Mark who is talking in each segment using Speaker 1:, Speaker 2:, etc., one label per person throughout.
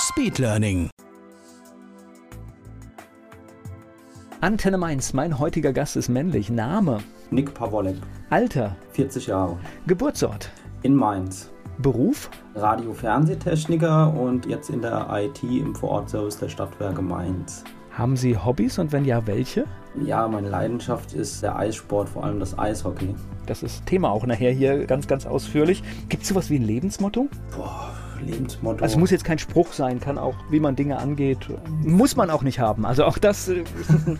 Speaker 1: Speedlearning.
Speaker 2: Antenne Mainz, mein heutiger Gast ist männlich. Name,
Speaker 3: Nick Pawolek,
Speaker 2: Alter,
Speaker 3: 40 Jahre,
Speaker 2: Geburtsort,
Speaker 3: in Mainz.
Speaker 2: Beruf,
Speaker 3: Radio-Fernsehtechniker und jetzt in der IT im Vorortservice der Stadtwerke Mainz.
Speaker 2: haben Sie Hobbys und wenn ja, welche?
Speaker 3: Ja, meine Leidenschaft ist der Eissport, vor allem das Eishockey.
Speaker 2: Das ist Thema auch nachher hier ganz, ganz ausführlich. Gibt es sowas wie ein Lebensmotto?
Speaker 3: Boah, Lebensmotto.
Speaker 2: Also muss jetzt kein Spruch sein, kann auch, wie man Dinge angeht. Muss man auch nicht haben. Also auch das. äh,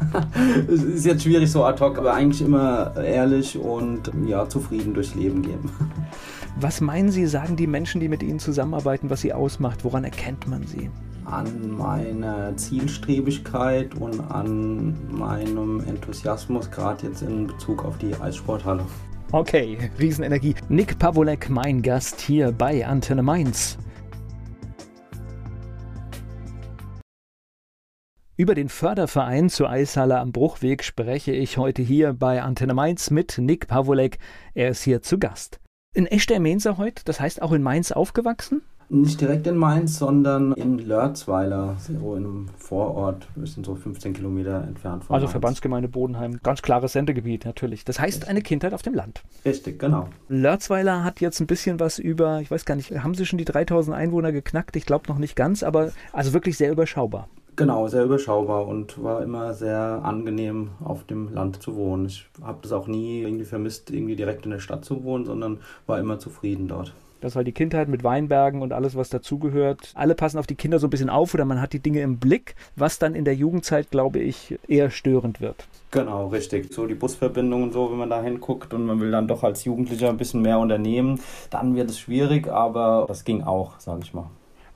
Speaker 3: es ist jetzt schwierig so ad hoc, aber eigentlich immer ehrlich und ja, zufrieden durchs Leben gehen.
Speaker 2: Was meinen Sie, sagen die Menschen, die mit Ihnen zusammenarbeiten, was sie ausmacht? Woran erkennt man sie?
Speaker 3: An meiner Zielstrebigkeit und an meinem Enthusiasmus, gerade jetzt in Bezug auf die Eissporthalle.
Speaker 2: Okay, Riesenenergie. Nick Pawolek, mein Gast hier bei Antenne Mainz. Über den Förderverein zur Eishalle am Bruchweg spreche ich heute hier bei Antenne Mainz mit Nick Pawolek. Er ist hier zu Gast. In Echter heute, das heißt auch in Mainz aufgewachsen?
Speaker 3: Nicht direkt in Mainz, sondern in Lörzweiler, so in einem Vorort, wir sind so 15 Kilometer entfernt von
Speaker 2: Also
Speaker 3: Mainz.
Speaker 2: Verbandsgemeinde Bodenheim, ganz klares Sendegebiet natürlich. Das heißt eine Kindheit auf dem Land.
Speaker 3: Richtig, genau.
Speaker 2: Lörzweiler hat jetzt ein bisschen was über, ich weiß gar nicht, haben sie schon die 3000 Einwohner geknackt? Ich glaube noch nicht ganz, aber also wirklich sehr überschaubar.
Speaker 3: Genau, sehr überschaubar und war immer sehr angenehm auf dem Land zu wohnen. Ich habe das auch nie irgendwie vermisst, irgendwie direkt in der Stadt zu wohnen, sondern war immer zufrieden dort.
Speaker 2: Das war die Kindheit mit Weinbergen und alles, was dazugehört. Alle passen auf die Kinder so ein bisschen auf oder man hat die Dinge im Blick, was dann in der Jugendzeit, glaube ich, eher störend wird.
Speaker 3: Genau, richtig. So die Busverbindungen und so, wenn man da hinguckt und man will dann doch als Jugendlicher ein bisschen mehr unternehmen, dann wird es schwierig, aber das ging auch, sage ich mal.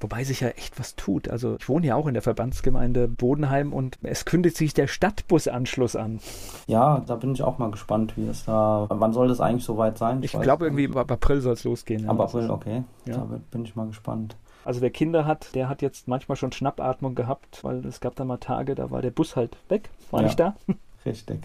Speaker 2: Wobei sich ja echt was tut. Also ich wohne ja auch in der Verbandsgemeinde Bodenheim und es kündigt sich der Stadtbusanschluss an.
Speaker 3: Ja, da bin ich auch mal gespannt, wie es da. Wann soll das eigentlich soweit sein?
Speaker 2: Ich
Speaker 3: weiß
Speaker 2: glaube irgendwie ab April soll es losgehen. ja.
Speaker 3: Ab April, okay.
Speaker 2: Ja.
Speaker 3: Da bin ich mal gespannt.
Speaker 2: Also wer Kinder hat, der hat jetzt manchmal schon Schnappatmung gehabt, weil es gab da mal Tage, da war der Bus halt weg, war
Speaker 3: Ja.
Speaker 2: nicht da.
Speaker 3: Richtig.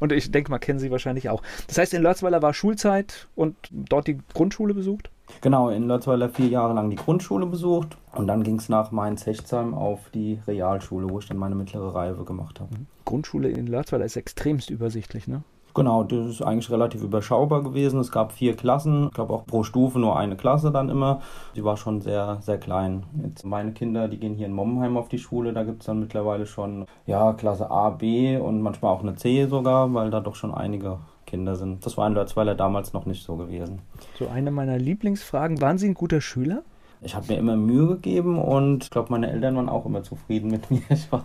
Speaker 2: Und ich denke mal, kennen Sie wahrscheinlich auch. Das heißt, in Lörzweiler war Schulzeit und dort die Grundschule besucht?
Speaker 3: Genau, in Lötzweiler vier Jahre lang die Grundschule besucht und dann ging es nach Mainz-Hechtsheim auf die Realschule, wo ich dann meine mittlere Reife gemacht habe.
Speaker 2: Grundschule in Lörzweiler ist extremst übersichtlich, ne?
Speaker 3: Genau, das ist eigentlich relativ überschaubar gewesen. Es gab vier Klassen, ich glaube auch pro Stufe nur eine Klasse dann immer. Die war schon sehr, sehr klein. Jetzt meine Kinder, die gehen hier in Mommenheim auf die Schule, da gibt es dann mittlerweile schon ja, Klasse A, B und manchmal auch eine C sogar, weil da doch schon einige Kinder sind. Das war in Lötzweiler damals noch nicht so gewesen.
Speaker 2: So eine meiner Lieblingsfragen. Waren Sie ein guter Schüler?
Speaker 3: Ich habe mir immer Mühe gegeben und ich glaube, meine Eltern waren auch immer zufrieden mit mir. Ich war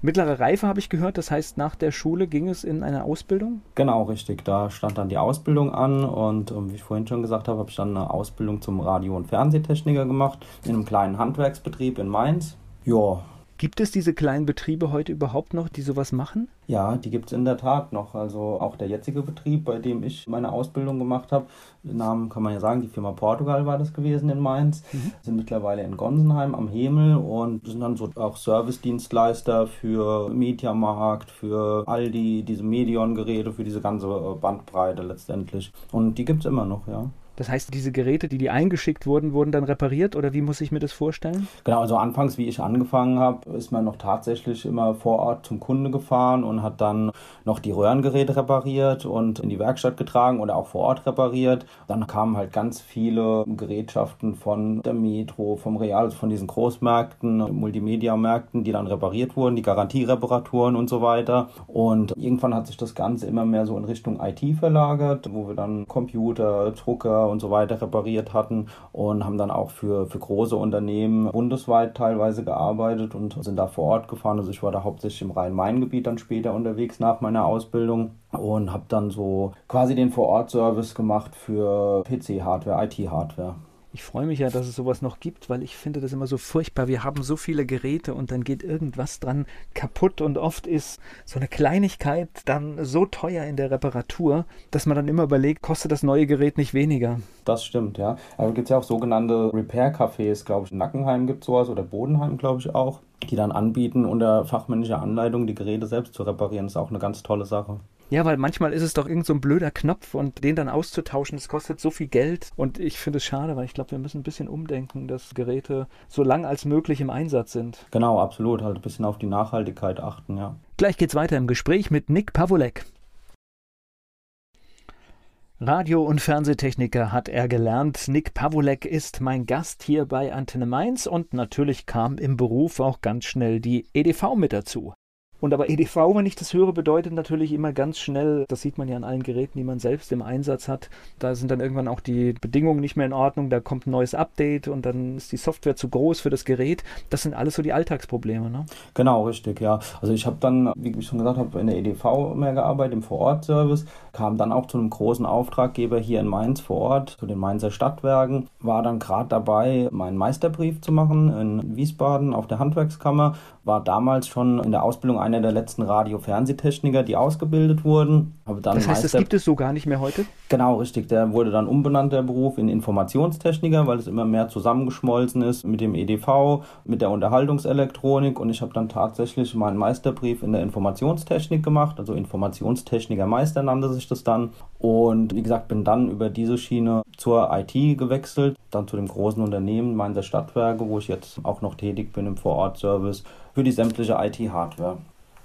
Speaker 2: Mittlere Reife habe ich gehört, das heißt, nach der Schule ging es in eine Ausbildung?
Speaker 3: Genau, richtig. Da stand dann die Ausbildung an und ähm, wie ich vorhin schon gesagt habe, habe ich dann eine Ausbildung zum Radio- und Fernsehtechniker gemacht in einem kleinen Handwerksbetrieb in Mainz. Ja,
Speaker 2: Gibt es diese kleinen Betriebe heute überhaupt noch, die sowas machen?
Speaker 3: ja, die gibt es in der Tat noch. Also auch der jetzige Betrieb, bei dem ich meine Ausbildung gemacht habe, den Namen kann man ja sagen, die Firma Portugal war das gewesen in Mainz, sind mittlerweile in Gonsenheim am Hemel und sind dann so auch Servicedienstleister für Mediamarkt, für Aldi, diese Medion-Geräte, für diese ganze Bandbreite letztendlich. Und die gibt es immer noch, ja.
Speaker 2: Das heißt, diese Geräte, die die eingeschickt wurden, wurden dann repariert oder wie muss ich mir das vorstellen?
Speaker 3: Genau, also anfangs, wie ich angefangen habe, ist man noch tatsächlich immer vor Ort zum Kunde gefahren und hat dann noch die Röhrengeräte repariert und in die Werkstatt getragen oder auch vor Ort repariert. Dann kamen halt ganz viele Gerätschaften von der Metro, vom Real, also von diesen Großmärkten, Multimedia-Märkten, die dann repariert wurden, die Garantiereparaturen und so weiter. Und irgendwann hat sich das Ganze immer mehr so in Richtung IT verlagert, wo wir dann Computer, Drucker und so weiter repariert hatten und haben dann auch für, für große Unternehmen bundesweit teilweise gearbeitet und sind da vor Ort gefahren. Also ich war da hauptsächlich im Rhein-Main-Gebiet dann später unterwegs nach meiner Ausbildung und habe dann so quasi den Vor-Ort-Service gemacht für PC-Hardware, IT-Hardware.
Speaker 2: Ich freue mich ja, dass es sowas noch gibt, weil ich finde das immer so furchtbar. Wir haben so viele Geräte und dann geht irgendwas dran kaputt und oft ist so eine Kleinigkeit dann so teuer in der Reparatur, dass man dann immer überlegt, kostet das neue Gerät nicht weniger?
Speaker 3: Das stimmt, ja. Aber gibt es ja auch sogenannte Repair-Cafés, glaube ich. In Nackenheim gibt es sowas oder Bodenheim, glaube ich, auch, die dann anbieten, unter fachmännischer Anleitung die Geräte selbst zu reparieren. Das ist auch eine ganz tolle Sache.
Speaker 2: Ja, weil manchmal ist es doch irgend so ein blöder Knopf und den dann auszutauschen, das kostet so viel Geld. Und ich finde es schade, weil ich glaube, wir müssen ein bisschen umdenken, dass Geräte so lang als möglich im Einsatz sind.
Speaker 3: Genau, absolut. Halt ein bisschen auf die Nachhaltigkeit achten, ja.
Speaker 2: Gleich geht's weiter im Gespräch mit Nick Pavolek. Radio- und Fernsehtechniker hat er gelernt. Nick Pavolek ist mein Gast hier bei Antenne Mainz und natürlich kam im Beruf auch ganz schnell die EDV mit dazu. Und aber EDV, wenn ich das höre, bedeutet natürlich immer ganz schnell, das sieht man ja an allen Geräten, die man selbst im Einsatz hat, da sind dann irgendwann auch die Bedingungen nicht mehr in Ordnung, da kommt ein neues Update und dann ist die Software zu groß für das Gerät. Das sind alles so die Alltagsprobleme, ne?
Speaker 3: Genau, richtig, ja. Also ich habe dann, wie ich schon gesagt habe, in der EDV mehr gearbeitet, im Vorortservice, kam dann auch zu einem großen Auftraggeber hier in Mainz vor Ort, zu den Mainzer Stadtwerken, war dann gerade dabei, meinen Meisterbrief zu machen in Wiesbaden auf der Handwerkskammer, war damals schon in der Ausbildung einer der letzten Radio-Fernsehtechniker, die ausgebildet wurden.
Speaker 2: Habe dann das heißt, Meister das gibt es so gar nicht mehr heute?
Speaker 3: Genau, richtig. Der wurde dann umbenannt, der Beruf, in Informationstechniker, weil es immer mehr zusammengeschmolzen ist mit dem EDV, mit der Unterhaltungselektronik. Und ich habe dann tatsächlich meinen Meisterbrief in der Informationstechnik gemacht, also Informationstechniker Meister nannte sich das dann. Und wie gesagt, bin dann über diese Schiene zur IT gewechselt, dann zu dem großen Unternehmen Mainzer Stadtwerke, wo ich jetzt auch noch tätig bin im Vorortservice für die sämtliche IT-Hardware.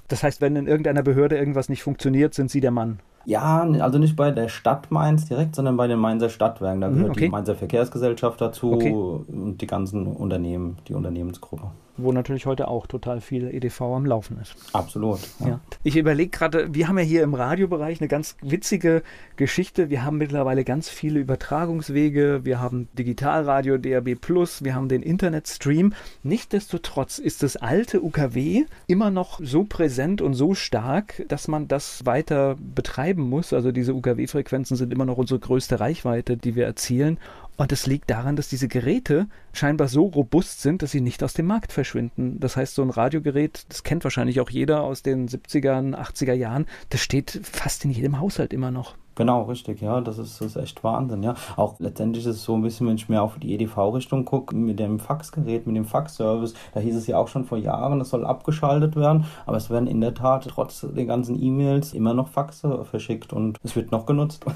Speaker 2: Das heißt, wenn in irgendeiner Behörde irgendwas nicht funktioniert, sind Sie der Mann?
Speaker 3: Ja, also nicht bei der Stadt Mainz direkt, sondern bei den Mainzer Stadtwerken. Da mhm, gehört okay. die Mainzer Verkehrsgesellschaft dazu okay. und die ganzen Unternehmen, die Unternehmensgruppe
Speaker 2: wo natürlich heute auch total viel EDV am Laufen ist.
Speaker 3: Absolut.
Speaker 2: Ja. ja. Ich überlege gerade, wir haben ja hier im Radiobereich eine ganz witzige Geschichte. Wir haben mittlerweile ganz viele Übertragungswege. Wir haben Digitalradio, DAB Plus, wir haben den Internetstream. Nichtsdestotrotz ist das alte UKW immer noch so präsent und so stark, dass man das weiter betreiben muss. Also diese UKW-Frequenzen sind immer noch unsere größte Reichweite, die wir erzielen. Und es liegt daran, dass diese Geräte scheinbar so robust sind, dass sie nicht aus dem Markt verschwinden. Das heißt, so ein Radiogerät, das kennt wahrscheinlich auch jeder aus den 70er, 80er Jahren, das steht fast in jedem Haushalt immer noch.
Speaker 3: Genau, richtig, ja, das ist, das ist echt Wahnsinn, ja. Auch letztendlich ist es so ein bisschen, wenn ich mir auf die EDV-Richtung gucke, mit dem Faxgerät, mit dem Faxservice, da hieß es ja auch schon vor Jahren, es soll abgeschaltet werden, aber es werden in der Tat trotz den ganzen E-Mails immer noch Faxe verschickt und es wird noch genutzt.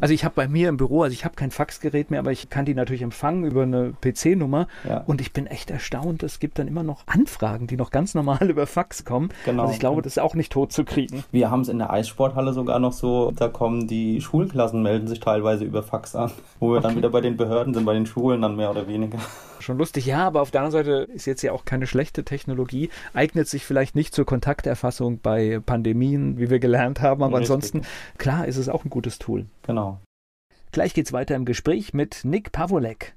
Speaker 2: Also ich habe bei mir im Büro, also ich habe kein Faxgerät mehr, aber ich kann die natürlich empfangen über eine PC-Nummer ja. und ich bin echt erstaunt, es gibt dann immer noch Anfragen, die noch ganz normal über Fax kommen. Genau. Also ich glaube, das ist auch nicht tot zu kriegen.
Speaker 3: Wir haben es in der Eissporthalle sogar noch so, da kommen die die Schulklassen melden sich teilweise über Fax an, wo wir okay. dann wieder bei den Behörden sind, bei den Schulen dann mehr oder weniger.
Speaker 2: Schon lustig, ja, aber auf der anderen Seite ist jetzt ja auch keine schlechte Technologie, eignet sich vielleicht nicht zur Kontakterfassung bei Pandemien, wie wir gelernt haben, aber Richtig. ansonsten, klar, ist es auch ein gutes Tool.
Speaker 3: Genau.
Speaker 2: Gleich geht's weiter im Gespräch mit Nick Pavolek.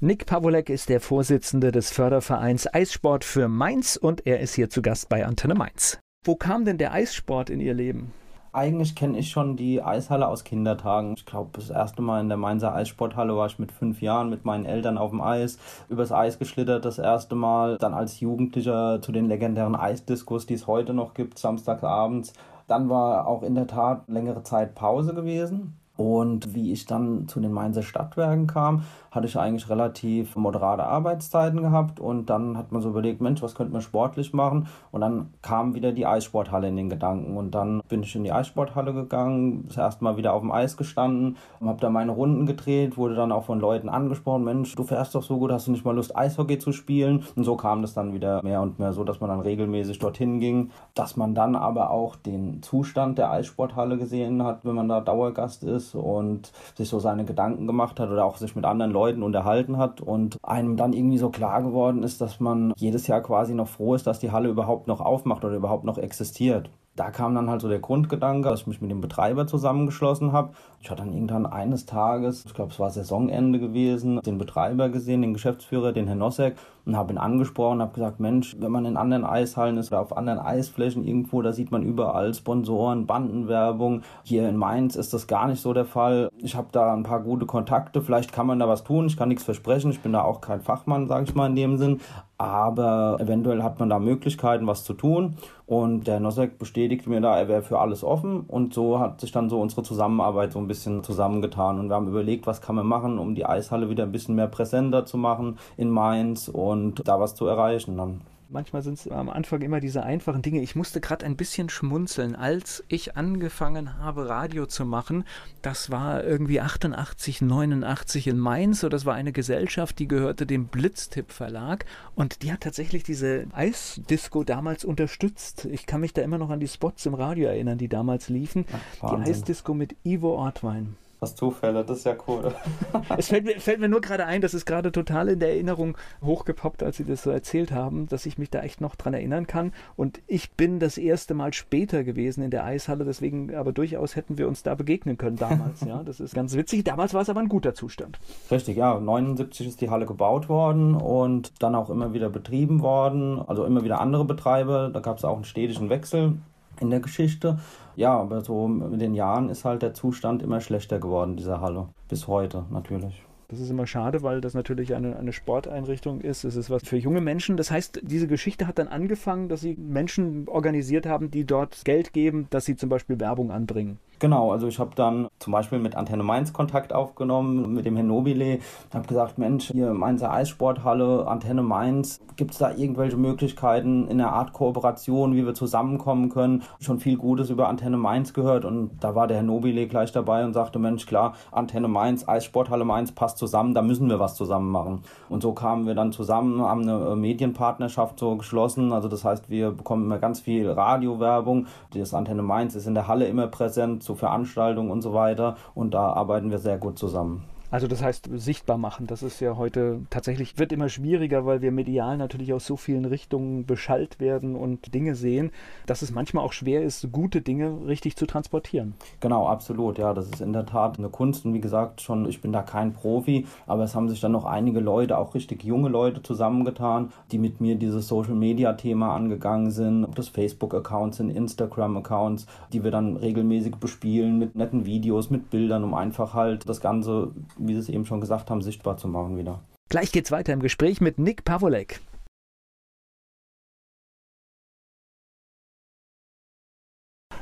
Speaker 2: Nick Pavolek ist der Vorsitzende des Fördervereins Eissport für Mainz und er ist hier zu Gast bei Antenne Mainz. Wo kam denn der Eissport in Ihr Leben?
Speaker 3: Eigentlich kenne ich schon die Eishalle aus Kindertagen. Ich glaube, das erste Mal in der Mainzer Eissporthalle war ich mit fünf Jahren mit meinen Eltern auf dem Eis, übers Eis geschlittert das erste Mal. Dann als Jugendlicher zu den legendären Eisdiskos, die es heute noch gibt, samstagsabends. Dann war auch in der Tat längere Zeit Pause gewesen. Und wie ich dann zu den Mainzer Stadtwerken kam, hatte ich eigentlich relativ moderate Arbeitszeiten gehabt und dann hat man so überlegt, Mensch, was könnte man sportlich machen? Und dann kam wieder die Eissporthalle in den Gedanken und dann bin ich in die Eissporthalle gegangen, das erste Mal wieder auf dem Eis gestanden, habe da meine Runden gedreht, wurde dann auch von Leuten angesprochen, Mensch, du fährst doch so gut, hast du nicht mal Lust, Eishockey zu spielen? Und so kam das dann wieder mehr und mehr so, dass man dann regelmäßig dorthin ging, dass man dann aber auch den Zustand der Eissporthalle gesehen hat, wenn man da Dauergast ist und sich so seine Gedanken gemacht hat oder auch sich mit anderen Leuten Leuten unterhalten hat und einem dann irgendwie so klar geworden ist, dass man jedes Jahr quasi noch froh ist, dass die Halle überhaupt noch aufmacht oder überhaupt noch existiert da kam dann halt so der Grundgedanke, dass ich mich mit dem Betreiber zusammengeschlossen habe. Ich hatte dann irgendwann eines Tages, ich glaube es war Saisonende gewesen, den Betreiber gesehen, den Geschäftsführer, den Herrn Nossek und habe ihn angesprochen, habe gesagt, Mensch, wenn man in anderen Eishallen ist oder auf anderen Eisflächen irgendwo, da sieht man überall Sponsoren, Bandenwerbung. Hier in Mainz ist das gar nicht so der Fall. Ich habe da ein paar gute Kontakte, vielleicht kann man da was tun. Ich kann nichts versprechen, ich bin da auch kein Fachmann, sage ich mal in dem Sinn, aber eventuell hat man da Möglichkeiten, was zu tun. Und der Nosek bestätigt mir da, er wäre für alles offen. Und so hat sich dann so unsere Zusammenarbeit so ein bisschen zusammengetan. Und wir haben überlegt, was kann man machen, um die Eishalle wieder ein bisschen mehr präsenter zu machen in Mainz und da was zu erreichen. Dann
Speaker 2: Manchmal sind es am Anfang immer diese einfachen Dinge. Ich musste gerade ein bisschen schmunzeln, als ich angefangen habe, Radio zu machen. Das war irgendwie 88, 89 in Mainz. So, das war eine Gesellschaft, die gehörte dem Blitztipp Verlag. Und die hat tatsächlich diese Eisdisco damals unterstützt. Ich kann mich da immer noch an die Spots im Radio erinnern, die damals liefen. Ach, die Eisdisco mit Ivo Ortwein.
Speaker 3: Was Zufälle, das ist ja cool.
Speaker 2: es fällt mir, fällt mir nur gerade ein, das ist gerade total in der Erinnerung hochgepoppt, als Sie das so erzählt haben, dass ich mich da echt noch dran erinnern kann. Und ich bin das erste Mal später gewesen in der Eishalle, deswegen aber durchaus hätten wir uns da begegnen können damals. ja, das ist ganz witzig. Damals war es aber ein guter Zustand.
Speaker 3: Richtig, ja. 79 ist die Halle gebaut worden und dann auch immer wieder betrieben worden. Also immer wieder andere Betreiber. Da gab es auch einen städtischen Wechsel in der Geschichte. Ja, aber so mit den Jahren ist halt der Zustand immer schlechter geworden, dieser Halle. Bis heute natürlich.
Speaker 2: Das ist immer schade, weil das natürlich eine, eine Sporteinrichtung ist. Es ist was für junge Menschen. Das heißt, diese Geschichte hat dann angefangen, dass sie Menschen organisiert haben, die dort Geld geben, dass sie zum Beispiel Werbung anbringen.
Speaker 3: Genau, also ich habe dann zum Beispiel mit Antenne Mainz Kontakt aufgenommen, mit dem Herrn Nobile. habe gesagt, Mensch, hier Mainzer Eissporthalle, Antenne Mainz, gibt es da irgendwelche Möglichkeiten in einer Art Kooperation, wie wir zusammenkommen können? Schon viel Gutes über Antenne Mainz gehört und da war der Herr Nobile gleich dabei und sagte, Mensch, klar, Antenne Mainz, Eissporthalle Mainz passt zusammen, da müssen wir was zusammen machen. Und so kamen wir dann zusammen, haben eine äh, Medienpartnerschaft so geschlossen. Also das heißt, wir bekommen immer ganz viel Radiowerbung. Das Antenne Mainz ist in der Halle immer präsent zu Veranstaltungen und so weiter. Und da arbeiten wir sehr gut zusammen.
Speaker 2: Also das heißt sichtbar machen, das ist ja heute tatsächlich, wird immer schwieriger, weil wir medial natürlich aus so vielen Richtungen beschallt werden und Dinge sehen, dass es manchmal auch schwer ist, gute Dinge richtig zu transportieren.
Speaker 3: Genau, absolut, ja, das ist in der Tat eine Kunst. Und wie gesagt schon, ich bin da kein Profi, aber es haben sich dann noch einige Leute, auch richtig junge Leute zusammengetan, die mit mir dieses Social-Media-Thema angegangen sind, ob das Facebook-Accounts sind, Instagram-Accounts, die wir dann regelmäßig bespielen mit netten Videos, mit Bildern, um einfach halt das Ganze wie Sie es eben schon gesagt haben, sichtbar zu machen wieder.
Speaker 2: Gleich geht's weiter im Gespräch mit Nick Pavolek.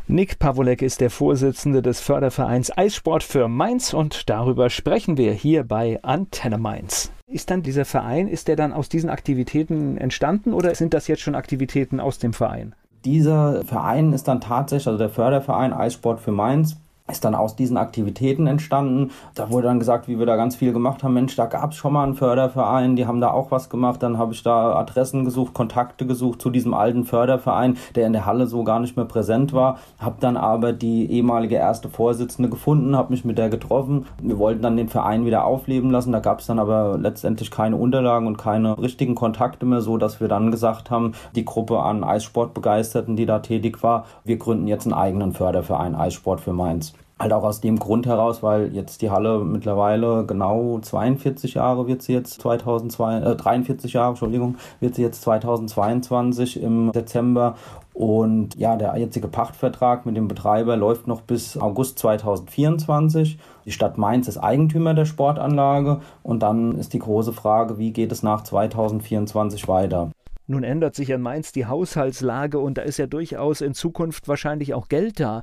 Speaker 2: Nick Pavolek ist der Vorsitzende des Fördervereins Eissport für Mainz und darüber sprechen wir hier bei Antenne Mainz. Ist dann dieser Verein, ist der dann aus diesen Aktivitäten entstanden oder sind das jetzt schon Aktivitäten aus dem Verein?
Speaker 3: Dieser Verein ist dann tatsächlich, also der Förderverein Eissport für Mainz, ist dann aus diesen Aktivitäten entstanden. Da wurde dann gesagt, wie wir da ganz viel gemacht haben, Mensch, da gab es schon mal einen Förderverein, die haben da auch was gemacht. Dann habe ich da Adressen gesucht, Kontakte gesucht zu diesem alten Förderverein, der in der Halle so gar nicht mehr präsent war. Habe dann aber die ehemalige erste Vorsitzende gefunden, habe mich mit der getroffen. Wir wollten dann den Verein wieder aufleben lassen. Da gab es dann aber letztendlich keine Unterlagen und keine richtigen Kontakte mehr, so dass wir dann gesagt haben, die Gruppe an Eissportbegeisterten, die da tätig war, wir gründen jetzt einen eigenen Förderverein Eissport für Mainz. Halt auch aus dem Grund heraus, weil jetzt die Halle mittlerweile genau 42 Jahre wird sie jetzt 2002, äh, 43 Jahre, Entschuldigung, wird sie jetzt 2022 im Dezember und ja, der jetzige Pachtvertrag mit dem Betreiber läuft noch bis August 2024. Die Stadt Mainz ist Eigentümer der Sportanlage und dann ist die große Frage, wie geht es nach 2024 weiter?
Speaker 2: Nun ändert sich in Mainz die Haushaltslage und da ist ja durchaus in Zukunft wahrscheinlich auch Geld da.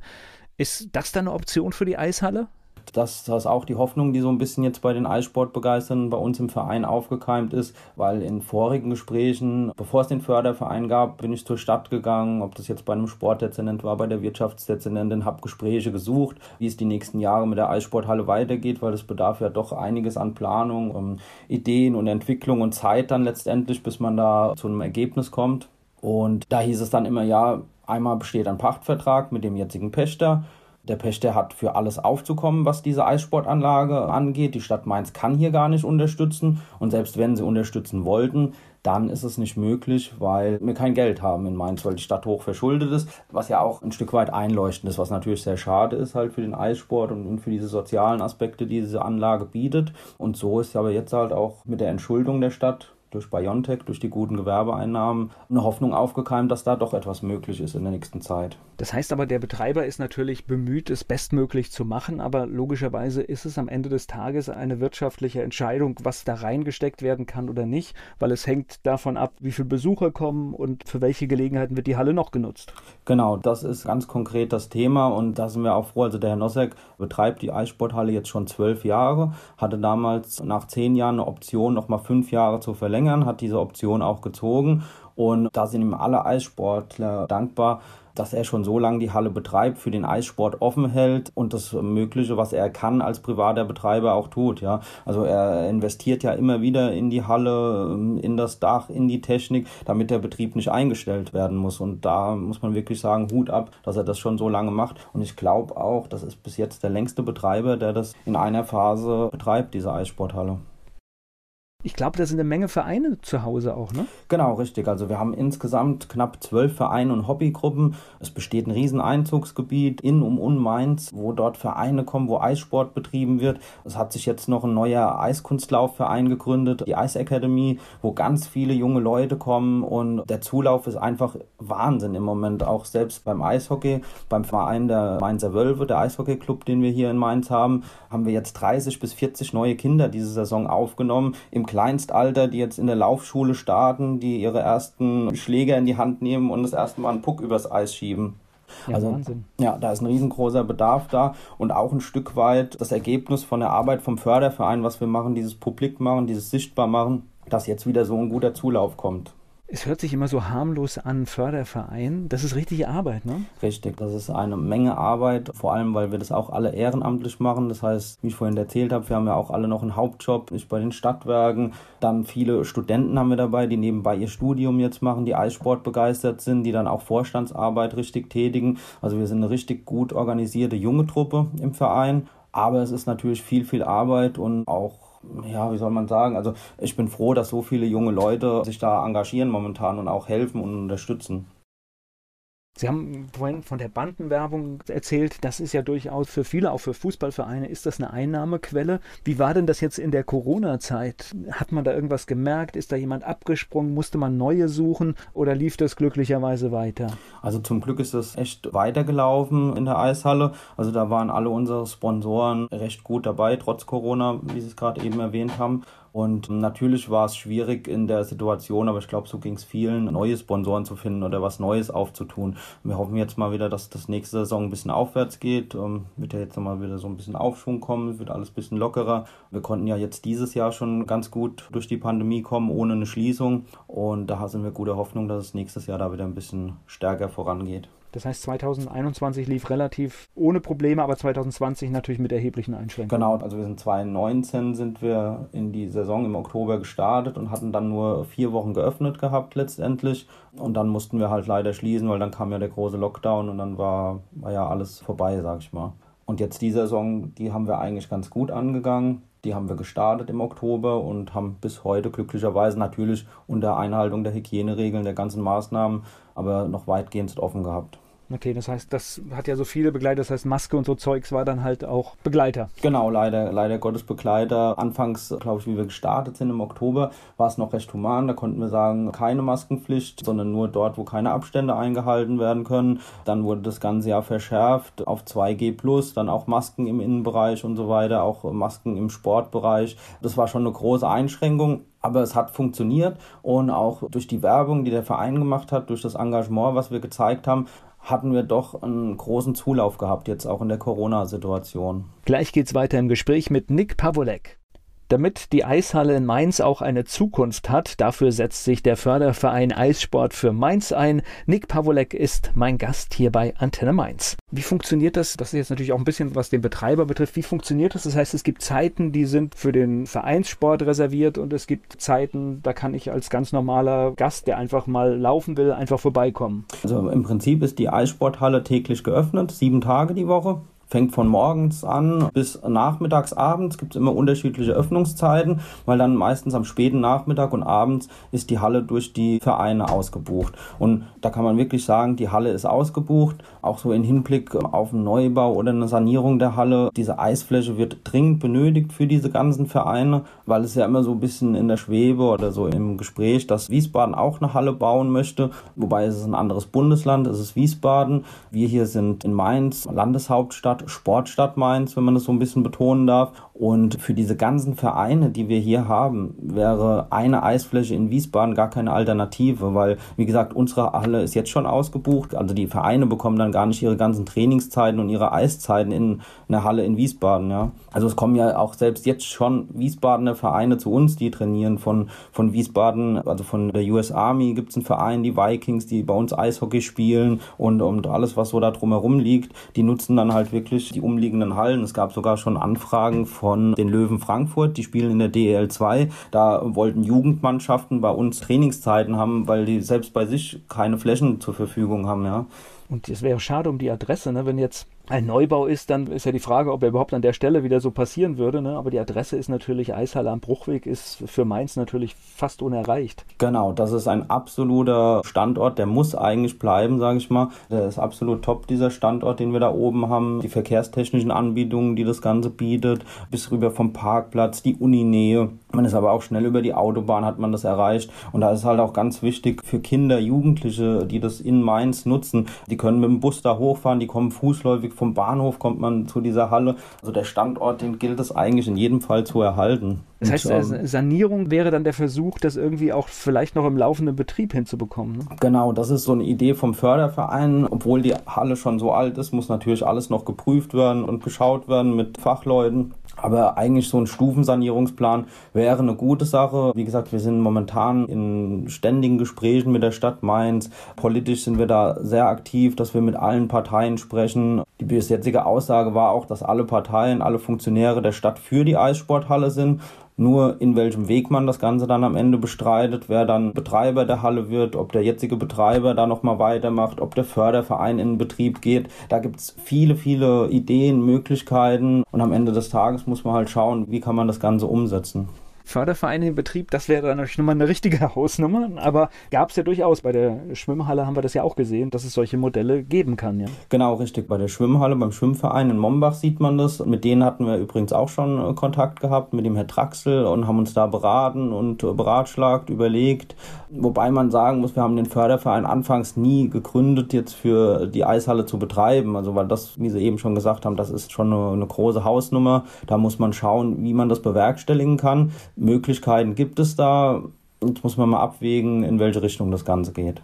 Speaker 2: Ist das dann eine Option für die Eishalle?
Speaker 3: Das, das ist auch die Hoffnung, die so ein bisschen jetzt bei den Eissportbegeisterten bei uns im Verein aufgekeimt ist, weil in vorigen Gesprächen, bevor es den Förderverein gab, bin ich zur Stadt gegangen, ob das jetzt bei einem Sportdezernent war, bei der Wirtschaftsdezernentin, habe Gespräche gesucht, wie es die nächsten Jahre mit der Eissporthalle weitergeht, weil es bedarf ja doch einiges an Planung, um Ideen und Entwicklung und Zeit dann letztendlich, bis man da zu einem Ergebnis kommt. Und da hieß es dann immer, ja, Einmal besteht ein Pachtvertrag mit dem jetzigen Pächter. Der Pächter hat für alles aufzukommen, was diese Eissportanlage angeht. Die Stadt Mainz kann hier gar nicht unterstützen. Und selbst wenn sie unterstützen wollten, dann ist es nicht möglich, weil wir kein Geld haben in Mainz, weil die Stadt hoch verschuldet ist, was ja auch ein Stück weit einleuchtend ist, was natürlich sehr schade ist halt für den Eissport und, für diese sozialen Aspekte, die diese Anlage bietet. Und so ist aber jetzt halt auch mit der Entschuldung der Stadt durch Biontech, durch die guten Gewerbeeinnahmen eine Hoffnung aufgekeimt, dass da doch etwas möglich ist in der nächsten Zeit.
Speaker 2: Das heißt aber, der Betreiber ist natürlich bemüht, es bestmöglich zu machen, aber logischerweise ist es am Ende des Tages eine wirtschaftliche Entscheidung, was da reingesteckt werden kann oder nicht, weil es hängt davon ab, wie viele Besucher kommen und für welche Gelegenheiten wird die Halle noch genutzt.
Speaker 3: Genau, das ist ganz konkret das Thema und da sind wir auch froh. Also der Herr Nosek betreibt die Eissporthalle jetzt schon zwölf Jahre, hatte damals nach zehn Jahren eine Option, nochmal fünf Jahre zu verlängern, hat diese Option auch gezogen und da sind ihm alle Eissportler dankbar, dass er schon so lange die Halle betreibt, für den Eissport offen hält und das Mögliche, was er kann als privater Betreiber auch tut. Ja, also er investiert ja immer wieder in die Halle, in das Dach, in die Technik, damit der Betrieb nicht eingestellt werden muss. Und da muss man wirklich sagen, Hut ab, dass er das schon so lange macht. Und ich glaube auch, das ist bis jetzt der längste Betreiber, der das in einer Phase betreibt, diese Eissporthalle.
Speaker 2: Ich glaube, da sind eine Menge Vereine zu Hause auch, ne?
Speaker 3: Genau, richtig. Also wir haben insgesamt knapp zwölf Vereine und Hobbygruppen. Es besteht ein riesen Einzugsgebiet in um und Mainz, wo dort Vereine kommen, wo Eissport betrieben wird. Es hat sich jetzt noch ein neuer Eiskunstlaufverein gegründet, die Academy, wo ganz viele junge Leute kommen und der Zulauf ist einfach Wahnsinn im Moment. Auch selbst beim Eishockey, beim Verein der Mainzer Wölfe, der Eishockeyclub, den wir hier in Mainz haben, haben wir jetzt 30 bis 40 neue Kinder diese Saison aufgenommen. Im Kleinstalter, die jetzt in der Laufschule starten, die ihre ersten Schläger in die Hand nehmen und das erste Mal einen Puck übers Eis schieben.
Speaker 2: Ja, also, Wahnsinn.
Speaker 3: Ja, da ist ein riesengroßer Bedarf da und auch ein Stück weit das Ergebnis von der Arbeit vom Förderverein, was wir machen, dieses Publik machen, dieses Sichtbar machen, dass jetzt wieder so ein guter Zulauf kommt.
Speaker 2: Es hört sich immer so harmlos an, Förderverein. Das ist richtige Arbeit, ne?
Speaker 3: Richtig, das ist eine Menge Arbeit, vor allem, weil wir das auch alle ehrenamtlich machen. Das heißt, wie ich vorhin erzählt habe, wir haben ja auch alle noch einen Hauptjob, ich bei den Stadtwerken. Dann viele Studenten haben wir dabei, die nebenbei ihr Studium jetzt machen, die Eissport begeistert sind, die dann auch Vorstandsarbeit richtig tätigen. Also wir sind eine richtig gut organisierte junge Truppe im Verein. Aber es ist natürlich viel, viel Arbeit und auch ja, wie soll man sagen? Also ich bin froh, dass so viele junge Leute sich da engagieren momentan und auch helfen und unterstützen.
Speaker 2: Sie haben vorhin von der Bandenwerbung erzählt. Das ist ja durchaus für viele, auch für Fußballvereine, ist das eine Einnahmequelle. Wie war denn das jetzt in der Corona-Zeit? Hat man da irgendwas gemerkt? Ist da jemand abgesprungen? Musste man neue suchen oder lief das glücklicherweise weiter?
Speaker 3: Also zum Glück ist das echt weitergelaufen in der Eishalle. Also da waren alle unsere Sponsoren recht gut dabei, trotz Corona, wie Sie es gerade eben erwähnt haben. Und natürlich war es schwierig in der Situation, aber ich glaube, so ging es vielen, neue Sponsoren zu finden oder was Neues aufzutun. Wir hoffen jetzt mal wieder, dass das nächste Saison ein bisschen aufwärts geht. Ähm, wird ja jetzt mal wieder so ein bisschen Aufschwung kommen, wird alles ein bisschen lockerer. Wir konnten ja jetzt dieses Jahr schon ganz gut durch die Pandemie kommen, ohne eine Schließung. Und da sind wir gute Hoffnung, dass es nächstes Jahr da wieder ein bisschen stärker vorangeht.
Speaker 2: Das heißt, 2021 lief relativ ohne Probleme, aber 2020 natürlich mit erheblichen Einschränkungen.
Speaker 3: Genau, also wir sind 2019 sind wir in die Saison im Oktober gestartet und hatten dann nur vier Wochen geöffnet gehabt letztendlich. Und dann mussten wir halt leider schließen, weil dann kam ja der große Lockdown und dann war, war ja alles vorbei, sag ich mal. Und jetzt die Saison, die haben wir eigentlich ganz gut angegangen. Die haben wir gestartet im Oktober und haben bis heute glücklicherweise natürlich unter Einhaltung der Hygieneregeln, der ganzen Maßnahmen, aber noch weitgehend offen gehabt.
Speaker 2: Okay, das heißt, das hat ja so viele Begleiter, das heißt, Maske und so Zeugs war dann halt auch Begleiter.
Speaker 3: Genau, leider, leider Gottes Begleiter. Anfangs, glaube ich, wie wir gestartet sind im Oktober, war es noch recht human. Da konnten wir sagen, keine Maskenpflicht, sondern nur dort, wo keine Abstände eingehalten werden können. Dann wurde das ganze Jahr verschärft auf 2G+, dann auch Masken im Innenbereich und so weiter, auch Masken im Sportbereich. Das war schon eine große Einschränkung. Aber es hat funktioniert und auch durch die Werbung, die der Verein gemacht hat, durch das Engagement, was wir gezeigt haben, hatten wir doch einen großen Zulauf gehabt, jetzt auch in der Corona-Situation.
Speaker 2: Gleich geht's weiter im Gespräch mit Nick Pavolek. Damit die Eishalle in Mainz auch eine Zukunft hat, dafür setzt sich der Förderverein Eissport für Mainz ein. Nick Pavolek ist mein Gast hier bei Antenne Mainz. Wie funktioniert das? Das ist jetzt natürlich auch ein bisschen, was den Betreiber betrifft. Wie funktioniert das? Das heißt, es gibt Zeiten, die sind für den Vereinssport reserviert und es gibt Zeiten, da kann ich als ganz normaler Gast, der einfach mal laufen will, einfach vorbeikommen.
Speaker 3: Also im Prinzip ist die Eissporthalle täglich geöffnet, sieben Tage die Woche fängt von morgens an bis nachmittags, abends, gibt es immer unterschiedliche Öffnungszeiten, weil dann meistens am späten Nachmittag und abends ist die Halle durch die Vereine ausgebucht. Und da kann man wirklich sagen, die Halle ist ausgebucht, auch so in Hinblick auf einen Neubau oder eine Sanierung der Halle. Diese Eisfläche wird dringend benötigt für diese ganzen Vereine, weil es ja immer so ein bisschen in der Schwebe oder so im Gespräch, dass Wiesbaden auch eine Halle bauen möchte, wobei es ist ein anderes Bundesland, es ist Wiesbaden. Wir hier sind in Mainz, Landeshauptstadt, Sportstadt Mainz, wenn man das so ein bisschen betonen darf. Und für diese ganzen Vereine, die wir hier haben, wäre eine Eisfläche in Wiesbaden gar keine Alternative, weil, wie gesagt, unsere Halle ist jetzt schon ausgebucht. Also die Vereine bekommen dann gar nicht ihre ganzen Trainingszeiten und ihre Eiszeiten in einer Halle in Wiesbaden. Ja. Also es kommen ja auch selbst jetzt schon Wiesbadener Vereine zu uns, die trainieren von, von Wiesbaden, also von der US Army gibt es einen Verein, die Vikings, die bei uns Eishockey spielen und, und alles, was so da drumherum liegt, die nutzen dann halt wirklich die umliegenden Hallen. Es gab sogar schon Anfragen von von den Löwen Frankfurt. Die spielen in der DEL 2. Da wollten Jugendmannschaften bei uns Trainingszeiten haben, weil die selbst bei sich keine Flächen zur Verfügung haben. Ja.
Speaker 2: Und es wäre schade um die Adresse, ne? wenn jetzt ein Neubau ist, dann ist ja die Frage, ob er überhaupt an der Stelle wieder so passieren würde. Ne? Aber die Adresse ist natürlich Eishalle am Bruchweg, ist für Mainz natürlich fast unerreicht.
Speaker 3: Genau, das ist ein absoluter Standort, der muss eigentlich bleiben, sage ich mal. Der ist absolut top, dieser Standort, den wir da oben haben. Die verkehrstechnischen Anbietungen, die das Ganze bietet, bis rüber vom Parkplatz, die Uninähe. Man ist aber auch schnell über die Autobahn, hat man das erreicht. Und da ist halt auch ganz wichtig für Kinder, Jugendliche, die das in Mainz nutzen. Die können mit dem Bus da hochfahren, die kommen fußläufig vom Bahnhof kommt man zu dieser Halle. Also der Standort, den gilt es eigentlich in jedem Fall zu erhalten.
Speaker 2: Das heißt, und, ähm, Sanierung wäre dann der Versuch, das irgendwie auch vielleicht noch im laufenden Betrieb hinzubekommen. Ne?
Speaker 3: Genau, das ist so eine Idee vom Förderverein. Obwohl die Halle schon so alt ist, muss natürlich alles noch geprüft werden und geschaut werden mit Fachleuten. Aber eigentlich so ein Stufensanierungsplan wäre eine gute Sache. Wie gesagt, wir sind momentan in ständigen Gesprächen mit der Stadt Mainz. Politisch sind wir da sehr aktiv, dass wir mit allen Parteien sprechen. Die bis jetzige Aussage war auch, dass alle Parteien, alle Funktionäre der Stadt für die Eissporthalle sind. Nur in welchem Weg man das Ganze dann am Ende bestreitet, wer dann Betreiber der Halle wird, ob der jetzige Betreiber da nochmal weitermacht, ob der Förderverein in Betrieb geht. Da gibt es viele, viele Ideen, Möglichkeiten und am Ende des Tages muss man halt schauen, wie kann man das Ganze umsetzen.
Speaker 2: Fördervereine im Betrieb, das wäre dann natürlich nochmal eine richtige Hausnummer. Aber gab es ja durchaus. Bei der Schwimmhalle haben wir das ja auch gesehen, dass es solche Modelle geben kann. Ja?
Speaker 3: Genau, richtig. Bei der Schwimmhalle, beim Schwimmverein in Mombach sieht man das. Mit denen hatten wir übrigens auch schon äh, Kontakt gehabt, mit dem Herr Traxel und haben uns da beraten und äh, beratschlagt, überlegt. Wobei man sagen muss, wir haben den Förderverein anfangs nie gegründet, jetzt für die Eishalle zu betreiben. Also, weil das, wie Sie eben schon gesagt haben, das ist schon eine, eine große Hausnummer. Da muss man schauen, wie man das bewerkstelligen kann. Möglichkeiten gibt es da. Jetzt muss man mal abwägen, in welche Richtung das Ganze geht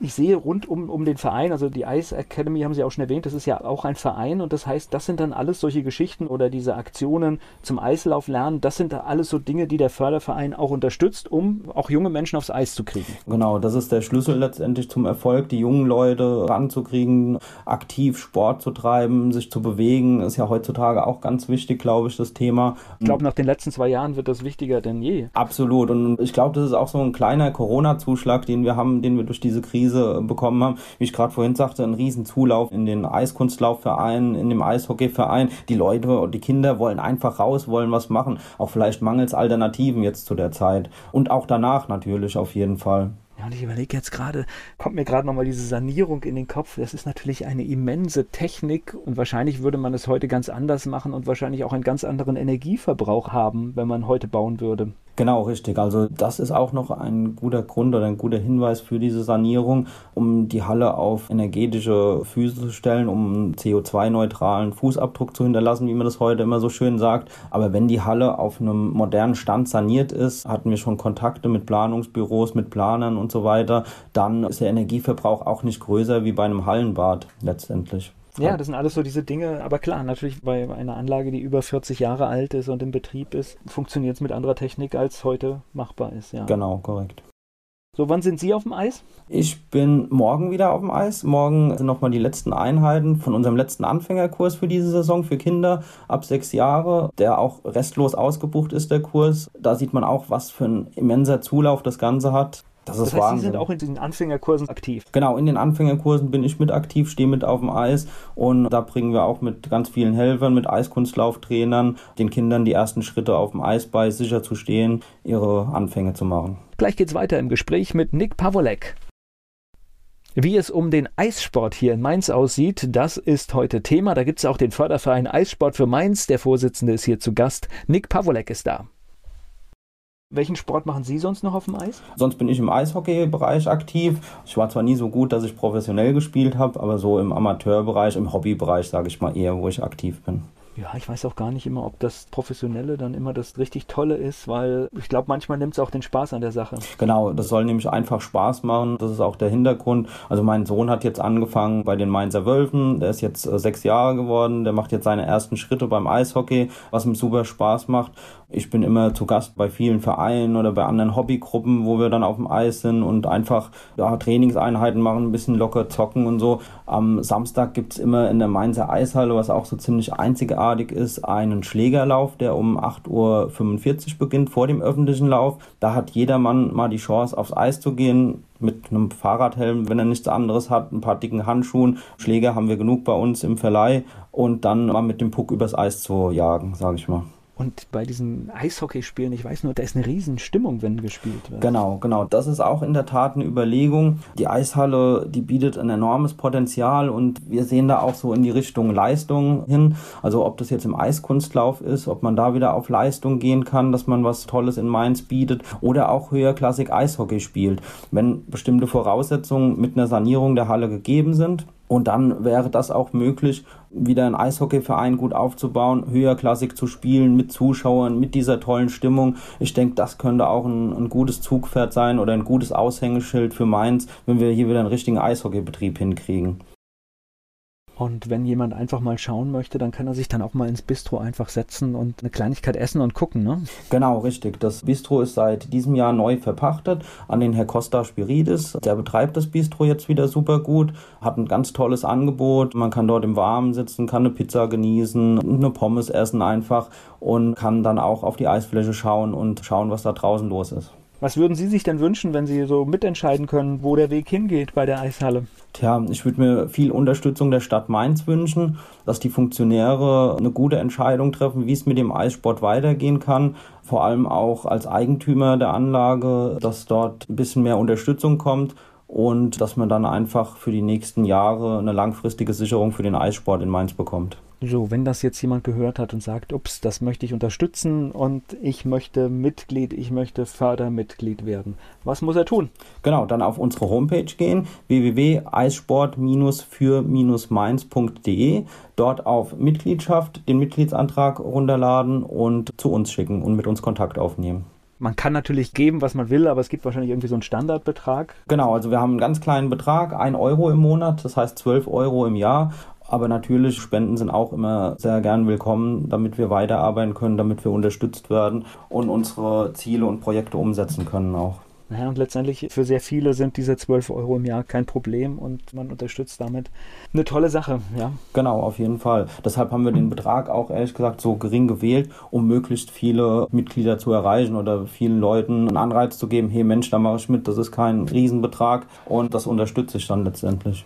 Speaker 2: ich sehe rund um, um den Verein, also die Ice Academy haben Sie auch schon erwähnt, das ist ja auch ein Verein und das heißt, das sind dann alles solche Geschichten oder diese Aktionen zum Eislauf lernen, das sind da alles so Dinge, die der Förderverein auch unterstützt, um auch junge Menschen aufs Eis zu kriegen.
Speaker 3: Genau, das ist der Schlüssel letztendlich zum Erfolg, die jungen Leute ranzukriegen, aktiv Sport zu treiben, sich zu bewegen, ist ja heutzutage auch ganz wichtig, glaube ich, das Thema.
Speaker 2: Ich glaube, nach den letzten zwei Jahren wird das wichtiger denn je.
Speaker 3: Absolut und ich glaube, das ist auch so ein kleiner Corona-Zuschlag, den wir haben, den wir durch diese Krise Krise bekommen haben. Wie ich gerade vorhin sagte, ein Riesenzulauf in den Eiskunstlaufvereinen, in dem Eishockeyverein. Die Leute und die Kinder wollen einfach raus, wollen was machen. Auch vielleicht mangels Alternativen jetzt zu der Zeit. Und auch danach natürlich auf jeden Fall.
Speaker 2: Ja, und ich überlege jetzt gerade, kommt mir gerade nochmal diese Sanierung in den Kopf. Das ist natürlich eine immense Technik und wahrscheinlich würde man es heute ganz anders machen und wahrscheinlich auch einen ganz anderen Energieverbrauch haben, wenn man heute bauen würde.
Speaker 3: Genau, richtig. Also das ist auch noch ein guter Grund oder ein guter Hinweis für diese Sanierung, um die Halle auf energetische Füße zu stellen, um einen CO2-neutralen Fußabdruck zu hinterlassen, wie man das heute immer so schön sagt. Aber wenn die Halle auf einem modernen Stand saniert ist, hatten wir schon Kontakte mit Planungsbüros, mit Planern und so weiter, dann ist der Energieverbrauch auch nicht größer wie bei einem Hallenbad letztendlich.
Speaker 2: Ja, das sind alles so diese Dinge. Aber klar, natürlich bei einer Anlage, die über 40 Jahre alt ist und im Betrieb ist, funktioniert es mit anderer Technik, als heute machbar ist. Ja.
Speaker 3: Genau, korrekt.
Speaker 2: So, wann sind Sie auf dem Eis?
Speaker 3: Ich bin morgen wieder auf dem Eis. Morgen sind nochmal die letzten Einheiten von unserem letzten Anfängerkurs für diese Saison für Kinder ab sechs Jahre, der auch restlos ausgebucht ist, der Kurs. Da sieht man auch, was für ein immenser Zulauf das Ganze hat
Speaker 2: Das, das heißt, Wahnsinn. Sie sind auch in diesen Anfängerkursen aktiv.
Speaker 3: Genau, in den Anfängerkursen bin ich mit aktiv, stehe mit auf dem Eis und da bringen wir auch mit ganz vielen Helfern, mit Eiskunstlauftrainern den Kindern die ersten Schritte auf dem Eis bei, sicher zu stehen, ihre Anfänge zu machen.
Speaker 2: Gleich geht's weiter im Gespräch mit Nick Pavolek. Wie es um den Eissport hier in Mainz aussieht, das ist heute Thema. Da gibt es auch den Förderverein Eissport für Mainz. Der Vorsitzende ist hier zu Gast. Nick Pavolek ist da. Welchen Sport machen Sie sonst noch auf dem Eis?
Speaker 3: Sonst bin ich im Eishockey-Bereich aktiv. Ich war zwar nie so gut, dass ich professionell gespielt habe, aber so im Amateurbereich, im Hobbybereich, sage ich mal eher, wo ich aktiv bin.
Speaker 2: Ja, ich weiß auch gar nicht immer, ob das Professionelle dann immer das richtig Tolle ist, weil ich glaube, manchmal nimmt es auch den Spaß an der Sache.
Speaker 3: Genau, das soll nämlich einfach Spaß machen. Das ist auch der Hintergrund. Also mein Sohn hat jetzt angefangen bei den Mainzer Wölfen. Der ist jetzt äh, sechs Jahre geworden. Der macht jetzt seine ersten Schritte beim Eishockey, was ihm super Spaß macht. Ich bin immer zu Gast bei vielen Vereinen oder bei anderen Hobbygruppen, wo wir dann auf dem Eis sind und einfach ja, Trainingseinheiten machen, ein bisschen locker zocken und so. Am Samstag gibt es immer in der Mainzer Eishalle, was auch so ziemlich einzigartig ist, einen Schlägerlauf, der um 8.45 Uhr beginnt vor dem öffentlichen Lauf. Da hat jedermann mal die Chance, aufs Eis zu gehen mit einem Fahrradhelm, wenn er nichts anderes hat, ein paar dicken Handschuhen. Schläger haben wir genug bei uns im Verleih und dann mal mit dem Puck übers Eis zu jagen, sage ich mal.
Speaker 2: Und bei diesen Eishockeyspielen, ich weiß nur, da ist eine Riesenstimmung, wenn gespielt wird.
Speaker 3: Genau, genau. Das ist auch in der Tat eine Überlegung. Die Eishalle, die bietet ein enormes Potenzial und wir sehen da auch so in die Richtung Leistung hin. Also ob das jetzt im Eiskunstlauf ist, ob man da wieder auf Leistung gehen kann, dass man was Tolles in Mainz bietet oder auch höherklassig Eishockey spielt. Wenn bestimmte Voraussetzungen mit einer Sanierung der Halle gegeben sind, und dann wäre das auch möglich, wieder einen Eishockeyverein gut aufzubauen, höherklassig zu spielen, mit Zuschauern, mit dieser tollen Stimmung. Ich denke, das könnte auch ein, ein gutes Zugpferd sein oder ein gutes Aushängeschild für Mainz, wenn wir hier wieder einen richtigen Eishockeybetrieb hinkriegen.
Speaker 2: Und wenn jemand einfach mal schauen möchte, dann kann er sich dann auch mal ins Bistro einfach setzen und eine Kleinigkeit essen und gucken, ne?
Speaker 3: Genau, richtig. Das Bistro ist seit diesem Jahr neu verpachtet an den Herr Costa Spiridis. Der betreibt das Bistro jetzt wieder super gut, hat ein ganz tolles Angebot. Man kann dort im Warmen sitzen, kann eine Pizza genießen, eine Pommes essen einfach und kann dann auch auf die Eisfläche schauen und schauen, was da draußen los ist.
Speaker 2: Was würden Sie sich denn wünschen, wenn Sie so mitentscheiden können, wo der Weg hingeht bei der Eishalle?
Speaker 3: Tja, ich würde mir viel Unterstützung der Stadt Mainz wünschen, dass die Funktionäre eine gute Entscheidung treffen, wie es mit dem Eissport weitergehen kann. Vor allem auch als Eigentümer der Anlage, dass dort ein bisschen mehr Unterstützung kommt und dass man dann einfach für die nächsten Jahre eine langfristige Sicherung für den Eissport in Mainz bekommt.
Speaker 2: So, wenn das jetzt jemand gehört hat und sagt, ups, das möchte ich unterstützen und ich möchte Mitglied, ich möchte Fördermitglied werden, was muss er tun?
Speaker 3: Genau, dann auf unsere Homepage gehen, www.eissport-für-mainz.de, dort auf Mitgliedschaft, den Mitgliedsantrag runterladen und zu uns schicken und mit uns Kontakt aufnehmen.
Speaker 2: Man kann natürlich geben, was man will, aber es gibt wahrscheinlich irgendwie so einen Standardbetrag.
Speaker 3: Genau, also wir haben einen ganz kleinen Betrag, 1 Euro im Monat, das heißt 12 Euro im Jahr. Aber natürlich, Spenden sind auch immer sehr gern willkommen, damit wir weiterarbeiten können, damit wir unterstützt werden und unsere Ziele und Projekte umsetzen können auch.
Speaker 2: Naja, und letztendlich für sehr viele sind diese 12 Euro im Jahr kein Problem und man unterstützt damit eine tolle Sache, ja.
Speaker 3: Genau, auf jeden Fall. Deshalb haben wir den Betrag auch ehrlich gesagt so gering gewählt, um möglichst viele Mitglieder zu erreichen oder vielen Leuten einen Anreiz zu geben, hey Mensch, da mache ich mit, das ist kein Riesenbetrag und das unterstütze ich dann letztendlich.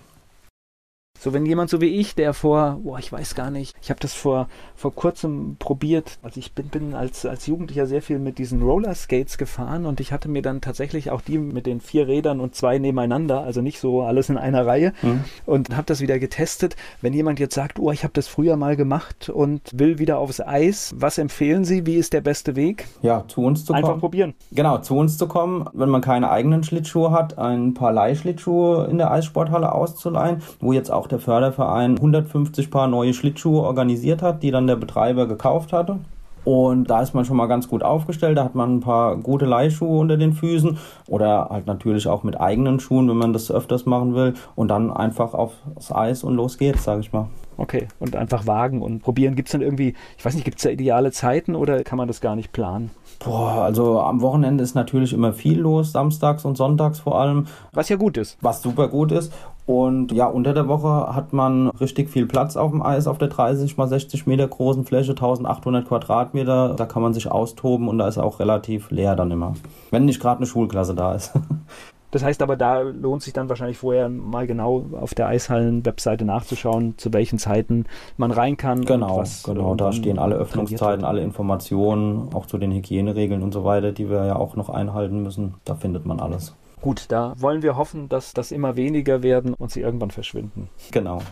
Speaker 2: So, wenn jemand so wie ich, der vor, boah, ich weiß gar nicht, ich habe das vor, vor kurzem probiert. Also ich bin, bin als, als Jugendlicher sehr viel mit diesen Rollerskates gefahren und ich hatte mir dann tatsächlich auch die mit den vier Rädern und zwei nebeneinander, also nicht so alles in einer Reihe mhm. und habe das wieder getestet. Wenn jemand jetzt sagt, oh, ich habe das früher mal gemacht und will wieder aufs Eis, was empfehlen Sie? Wie ist der beste Weg?
Speaker 3: Ja, zu uns zu
Speaker 2: Einfach
Speaker 3: kommen.
Speaker 2: Einfach probieren.
Speaker 3: Genau, zu uns zu kommen, wenn man keine eigenen Schlittschuhe hat, ein paar Leihschlittschuhe in der Eissporthalle auszuleihen, wo jetzt auch der Förderverein 150 Paar neue Schlittschuhe organisiert hat, die dann der Betreiber gekauft hatte. Und da ist man schon mal ganz gut aufgestellt. Da hat man ein paar gute Leihschuhe unter den Füßen oder halt natürlich auch mit eigenen Schuhen, wenn man das öfters machen will. Und dann einfach aufs Eis und los geht's, sage ich mal.
Speaker 2: Okay, und einfach wagen und probieren. Gibt es dann irgendwie, ich weiß nicht, gibt es da ideale Zeiten oder kann man das gar nicht planen?
Speaker 3: Boah, also am Wochenende ist natürlich immer viel los, samstags und sonntags vor allem.
Speaker 2: Was ja gut ist.
Speaker 3: Was super gut ist. Und ja, unter der Woche hat man richtig viel Platz auf dem Eis auf der 30 mal 60 Meter großen Fläche, 1800 Quadratmeter. Da kann man sich austoben und da ist auch relativ leer dann immer. Wenn nicht gerade eine Schulklasse da ist.
Speaker 2: Das heißt aber, da lohnt sich dann wahrscheinlich vorher mal genau auf der Eishallen-Webseite nachzuschauen, zu welchen Zeiten man rein kann.
Speaker 3: Genau, was, genau. Da stehen alle Öffnungszeiten, alle Informationen, auch zu den Hygieneregeln und so weiter, die wir ja auch noch einhalten müssen. Da findet man alles.
Speaker 2: Gut, da wollen wir hoffen, dass das immer weniger werden und sie irgendwann verschwinden.
Speaker 3: Genau.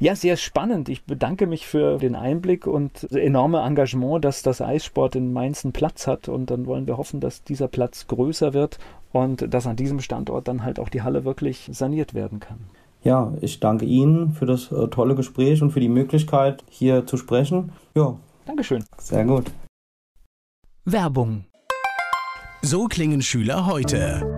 Speaker 2: Ja, sehr spannend. Ich bedanke mich für den Einblick und das enorme Engagement, dass das Eissport in Mainz einen Platz hat. Und dann wollen wir hoffen, dass dieser Platz größer wird und dass an diesem Standort dann halt auch die Halle wirklich saniert werden kann.
Speaker 3: Ja, ich danke Ihnen für das äh, tolle Gespräch und für die Möglichkeit, hier zu sprechen. Ja.
Speaker 2: Dankeschön.
Speaker 3: Sehr gut.
Speaker 1: Werbung. So klingen Schüler heute.